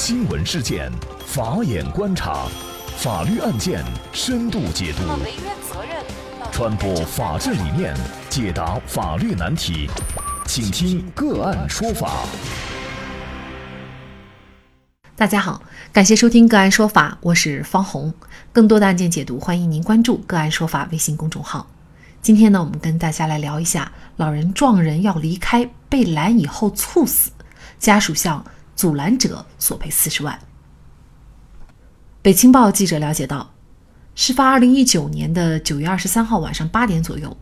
新闻事件，法眼观察，法律案件深度解读，传播法治理念，解答法律难题，请听个案说法。大家好，感谢收听个案说法，我是方红。更多的案件解读，欢迎您关注个案说法微信公众号。今天呢，我们跟大家来聊一下，老人撞人要离开，被拦以后猝死，家属向。阻拦者索赔四十万。北青报记者了解到，事发二零一九年的九月二十三号晚上八点左右，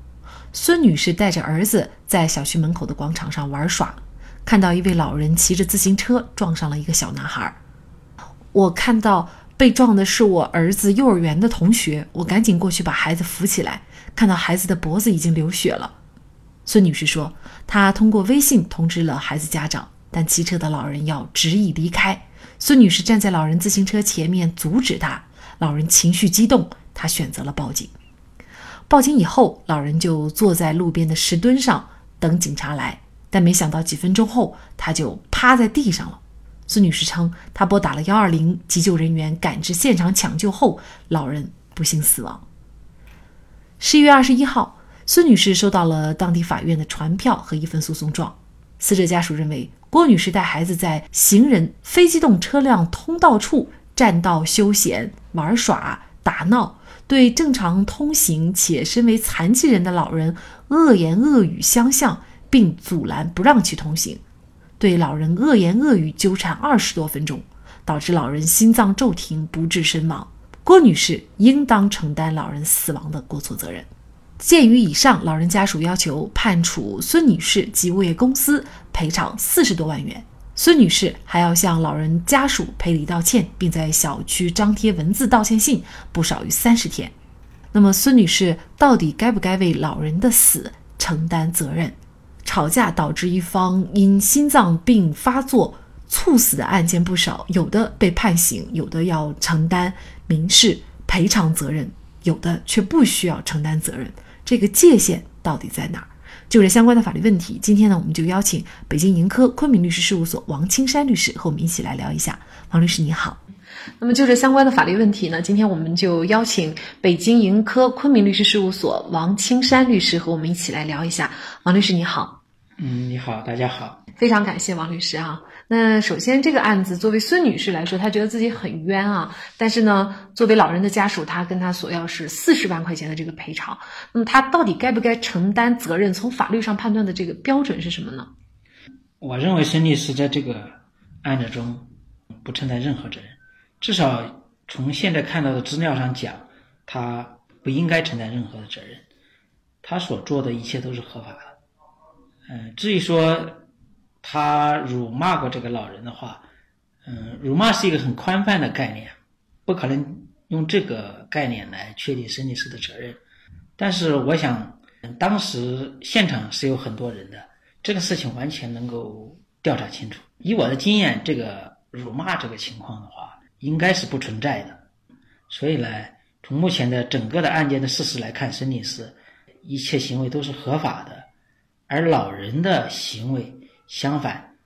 孙女士带着儿子在小区门口的广场上玩耍，看到一位老人骑着自行车撞上了一个小男孩。我看到被撞的是我儿子幼儿园的同学，我赶紧过去把孩子扶起来，看到孩子的脖子已经流血了。孙女士说，她通过微信通知了孩子家长。但骑车的老人要执意离开，孙女士站在老人自行车前面阻止他。老人情绪激动，他选择了报警。报警以后，老人就坐在路边的石墩上等警察来。但没想到几分钟后，他就趴在地上了。孙女士称，她拨打了幺二零，急救人员赶至现场抢救后，老人不幸死亡。十一月二十一号，孙女士收到了当地法院的传票和一份诉讼状。死者家属认为。郭女士带孩子在行人非机动车辆通道处占道休闲、玩耍、打闹，对正常通行且身为残疾人的老人恶言恶语相向，并阻拦不让其通行，对老人恶言恶语纠缠二十多分钟，导致老人心脏骤停不治身亡。郭女士应当承担老人死亡的过错责任。鉴于以上，老人家属要求判处孙女士及物业公司赔偿四十多万元。孙女士还要向老人家属赔礼道歉，并在小区张贴文字道歉信，不少于三十天。那么，孙女士到底该不该为老人的死承担责任？吵架导致一方因心脏病发作猝死的案件不少，有的被判刑，有的要承担民事赔偿责任，有的却不需要承担责任。这个界限到底在哪儿？就这相关的法律问题，今天呢，我们就邀请北京盈科昆明律师事务所王青山律师和我们一起来聊一下。王律师你好。那么就这相关的法律问题呢，今天我们就邀请北京盈科昆明律师事务所王青山律师和我们一起来聊一下。王律师你好。嗯，你好，大家好。非常感谢王律师啊。那首先，这个案子作为孙女士来说，她觉得自己很冤啊。但是呢，作为老人的家属，她跟她索要是四十万块钱的这个赔偿。那么，她到底该不该承担责任？从法律上判断的这个标准是什么呢？我认为孙女士在这个案子中不承担任何责任，至少从现在看到的资料上讲，她不应该承担任何的责任。她所做的一切都是合法的。嗯，至于说。他辱骂过这个老人的话，嗯，辱骂是一个很宽泛的概念，不可能用这个概念来确定孙女士的责任。但是我想，当时现场是有很多人的，这个事情完全能够调查清楚。以我的经验，这个辱骂这个情况的话，应该是不存在的。所以呢，从目前的整个的案件的事实来看，孙女士一切行为都是合法的，而老人的行为。相反，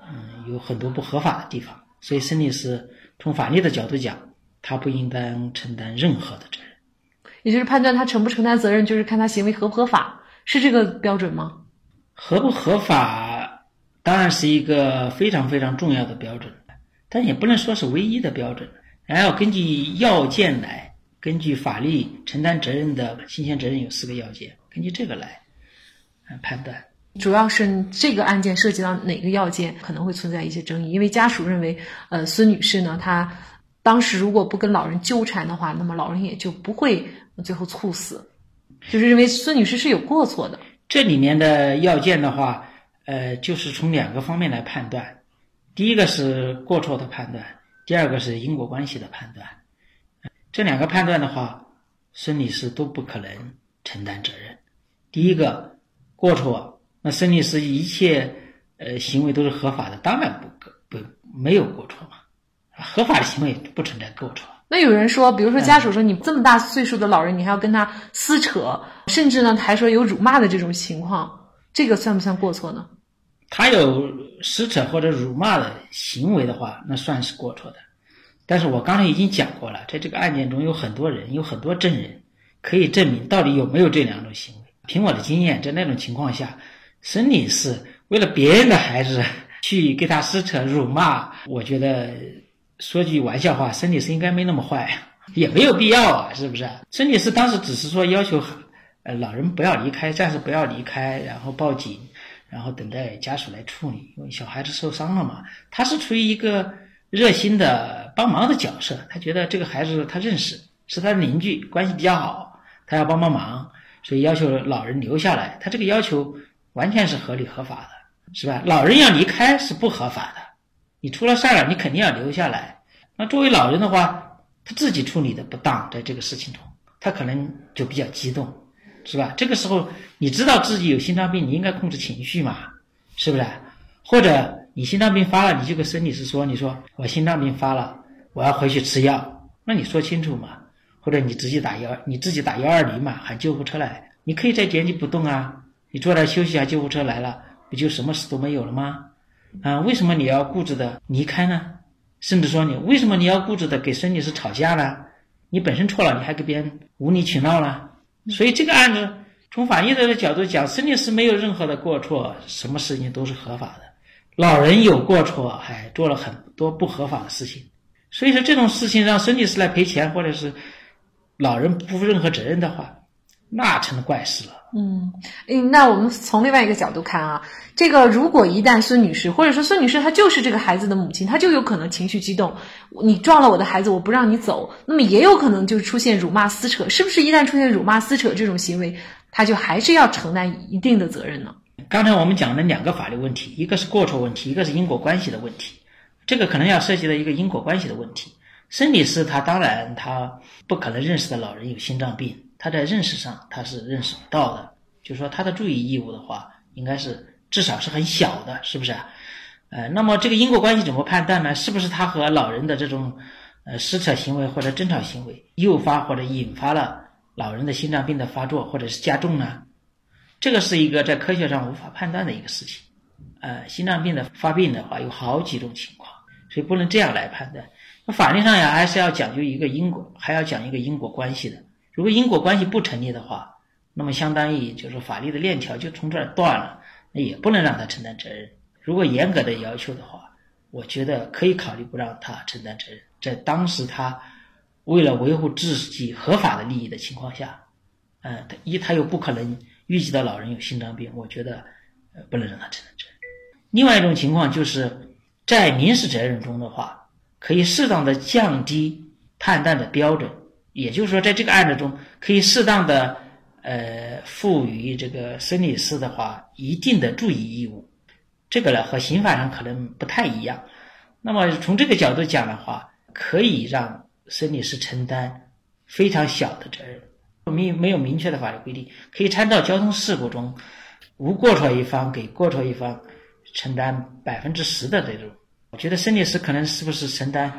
嗯，有很多不合法的地方，所以孙律师从法律的角度讲，他不应当承担任何的责任。也就是判断他承不承担责任，就是看他行为合不合法，是这个标准吗？合不合法当然是一个非常非常重要的标准，但也不能说是唯一的标准，然后根据要件来，根据法律承担责任的侵权责任有四个要件，根据这个来，嗯，判断。主要是这个案件涉及到哪个要件可能会存在一些争议，因为家属认为，呃，孙女士呢，她当时如果不跟老人纠缠的话，那么老人也就不会最后猝死，就是认为孙女士是有过错的。这里面的要件的话，呃，就是从两个方面来判断，第一个是过错的判断，第二个是因果关系的判断。这两个判断的话，孙女士都不可能承担责任。第一个过错。那孙女士一切呃行为都是合法的，当然不不没有过错嘛，合法的行为不存在过错。那有人说，比如说家属说你这么大岁数的老人，你还要跟他撕扯，甚至呢还说有辱骂的这种情况，这个算不算过错呢？他有撕扯或者辱骂的行为的话，那算是过错的。但是我刚才已经讲过了，在这个案件中有很多人，有很多证人，可以证明到底有没有这两种行为。凭我的经验，在那种情况下，孙女士为了别人的孩子去给他撕扯、辱骂，我觉得说句玩笑话，孙女士应该没那么坏，也没有必要啊，是不是？孙女士当时只是说要求，呃，老人不要离开，暂时不要离开，然后报警，然后等待家属来处理，因为小孩子受伤了嘛。她是处于一个热心的帮忙的角色，她觉得这个孩子她认识，是他的邻居，关系比较好，她要帮帮忙。所以要求老人留下来，他这个要求完全是合理合法的，是吧？老人要离开是不合法的，你出了事儿了，你肯定要留下来。那作为老人的话，他自己处理的不当，在这个事情中，他可能就比较激动，是吧？这个时候你知道自己有心脏病，你应该控制情绪嘛，是不是？或者你心脏病发了，你就跟孙女士说，你说我心脏病发了，我要回去吃药，那你说清楚嘛。或者你自己打幺，你自己打幺二零嘛，喊救护车来。你可以在原地不动啊，你坐那休息下，救护车来了，不就什么事都没有了吗？啊，为什么你要固执的离开呢？甚至说你为什么你要固执的给孙女士吵架呢？你本身错了，你还给别人无理取闹了。所以这个案子从法律的角度讲，孙女士没有任何的过错，什么事情都是合法的。老人有过错，还做了很多不合法的事情。所以说这种事情让孙女士来赔钱，或者是。老人不负任何责任的话，那成了怪事了。嗯，嗯，那我们从另外一个角度看啊，这个如果一旦孙女士或者说孙女士她就是这个孩子的母亲，她就有可能情绪激动，你撞了我的孩子，我不让你走，那么也有可能就出现辱骂撕扯，是不是？一旦出现辱骂撕扯这种行为，他就还是要承担一定的责任呢？刚才我们讲了两个法律问题，一个是过错问题，一个是因果关系的问题，这个可能要涉及到一个因果关系的问题。生理师他当然他不可能认识的老人有心脏病，他在认识上他是认识不到的。就是说他的注意义务的话，应该是至少是很小的，是不是啊？呃，那么这个因果关系怎么判断呢？是不是他和老人的这种呃撕扯行为或者争吵行为诱发或者引发了老人的心脏病的发作或者是加重呢？这个是一个在科学上无法判断的一个事情。呃，心脏病的发病的话有好几种情况，所以不能这样来判断。那法律上呀，还是要讲究一个因果，还要讲一个因果关系的。如果因果关系不成立的话，那么相当于就是法律的链条就从这儿断了，那也不能让他承担责任。如果严格的要求的话，我觉得可以考虑不让他承担责任。在当时他为了维护自己合法的利益的情况下，嗯，他一他又不可能预计到老人有心脏病，我觉得呃不能让他承担责任。另外一种情况就是在民事责任中的话。可以适当的降低判断的标准，也就是说，在这个案子中，可以适当的呃赋予这个孙女士的话一定的注意义务，这个呢和刑法上可能不太一样。那么从这个角度讲的话，可以让孙女士承担非常小的责任，没没有明确的法律规定，可以参照交通事故中无过错一方给过错一方承担百分之十的这种。我觉得孙女士可能是不是承担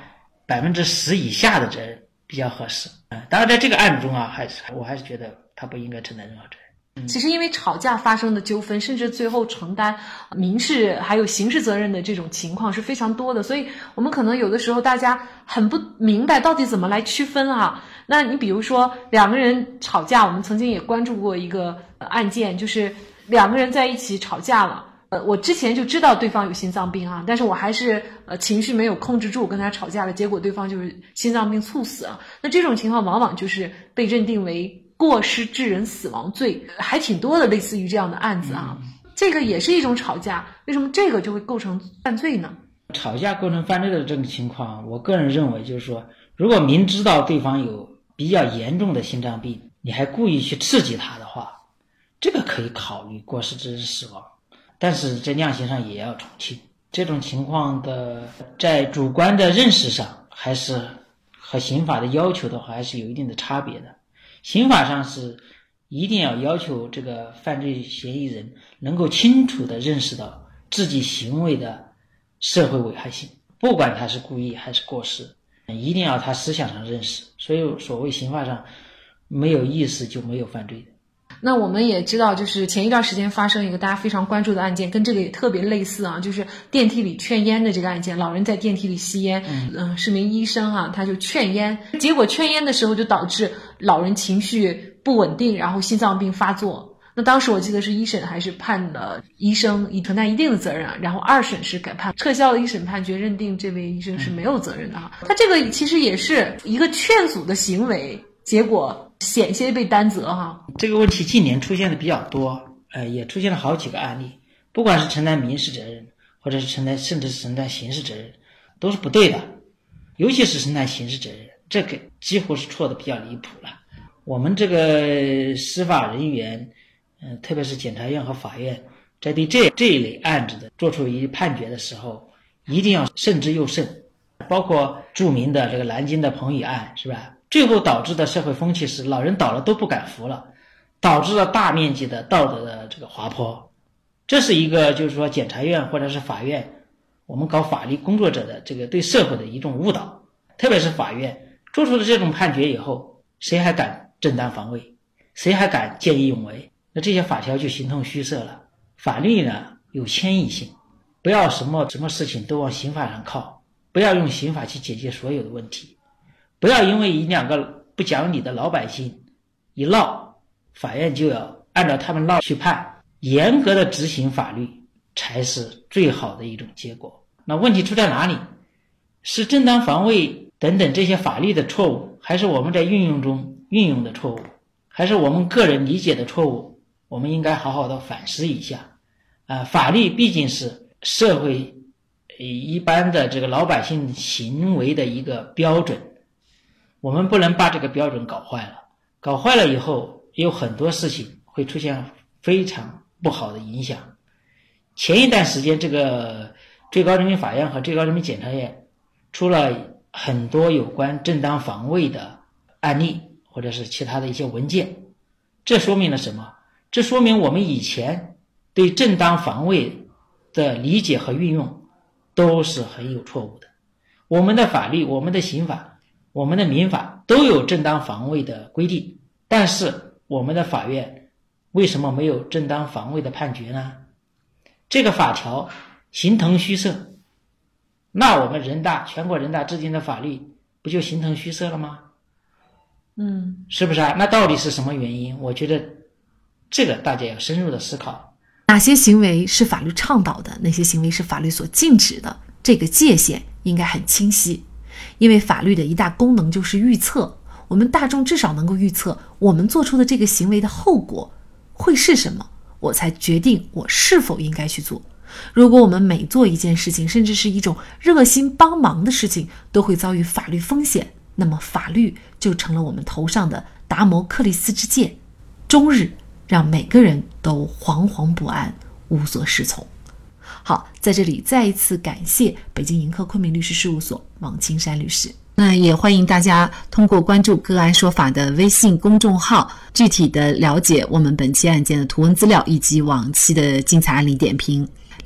百分之十以下的责任比较合适啊？当然，在这个案子中啊，还是我还是觉得他不应该承担任何责任。其实，因为吵架发生的纠纷，甚至最后承担民事还有刑事责任的这种情况是非常多的，所以我们可能有的时候大家很不明白到底怎么来区分啊。那你比如说两个人吵架，我们曾经也关注过一个案件，就是两个人在一起吵架了。呃，我之前就知道对方有心脏病啊，但是我还是呃情绪没有控制住，跟他吵架了，结果对方就是心脏病猝死啊。那这种情况往往就是被认定为过失致人死亡罪，还挺多的，类似于这样的案子啊。这个也是一种吵架，为什么这个就会构成犯罪呢？吵架构成犯罪的这种情况，我个人认为就是说，如果明知道对方有比较严重的心脏病，你还故意去刺激他的话，这个可以考虑过失致人死亡。但是在量刑上也要从轻，这种情况的在主观的认识上，还是和刑法的要求的话，还是有一定的差别的。刑法上是一定要要求这个犯罪嫌疑人能够清楚的认识到自己行为的社会危害性，不管他是故意还是过失，一定要他思想上认识。所以所谓刑法上没有意识就没有犯罪的。那我们也知道，就是前一段时间发生一个大家非常关注的案件，跟这个也特别类似啊，就是电梯里劝烟的这个案件，老人在电梯里吸烟，嗯，是名医生啊，他就劝烟，结果劝烟的时候就导致老人情绪不稳定，然后心脏病发作。那当时我记得是一审还是判了医生已承担一定的责任啊，然后二审是改判撤销了一审判决，认定这位医生是没有责任的哈。他这个其实也是一个劝阻的行为，结果险些被担责哈。这个问题近年出现的比较多，呃，也出现了好几个案例，不管是承担民事责任，或者是承担甚至是承担刑事责任，都是不对的，尤其是承担刑事责任，这个几乎是错的比较离谱了。我们这个司法人员。嗯，特别是检察院和法院在对这这一类案子的做出一判决的时候，一定要慎之又慎。包括著名的这个南京的彭宇案，是吧？最后导致的社会风气是老人倒了都不敢扶了，导致了大面积的道德的这个滑坡。这是一个就是说检察院或者是法院，我们搞法律工作者的这个对社会的一种误导。特别是法院做出了这种判决以后，谁还敢正当防卫？谁还敢见义勇为？那这些法条就形同虚设了。法律呢有迁移性，不要什么什么事情都往刑法上靠，不要用刑法去解决所有的问题，不要因为一两个不讲理的老百姓一闹，法院就要按照他们闹去判。严格的执行法律才是最好的一种结果。那问题出在哪里？是正当防卫等等这些法律的错误，还是我们在运用中运用的错误，还是我们个人理解的错误？我们应该好好的反思一下，啊，法律毕竟是社会一般的这个老百姓行为的一个标准，我们不能把这个标准搞坏了。搞坏了以后，有很多事情会出现非常不好的影响。前一段时间，这个最高人民法院和最高人民检察院出了很多有关正当防卫的案例，或者是其他的一些文件，这说明了什么？这说明我们以前对正当防卫的理解和运用都是很有错误的。我们的法律、我们的刑法、我们的民法都有正当防卫的规定，但是我们的法院为什么没有正当防卫的判决呢？这个法条形同虚设，那我们人大全国人大制定的法律不就形同虚设了吗？嗯，是不是啊？那到底是什么原因？我觉得。这个大家要深入的思考，哪些行为是法律倡导的，哪些行为是法律所禁止的，这个界限应该很清晰。因为法律的一大功能就是预测，我们大众至少能够预测我们做出的这个行为的后果会是什么，我才决定我是否应该去做。如果我们每做一件事情，甚至是一种热心帮忙的事情，都会遭遇法律风险，那么法律就成了我们头上的达摩克利斯之剑，终日。让每个人都惶惶不安、无所适从。好，在这里再一次感谢北京盈科昆明律师事务所王青山律师。那也欢迎大家通过关注“个案说法”的微信公众号，具体的了解我们本期案件的图文资料以及往期的精彩案例点评。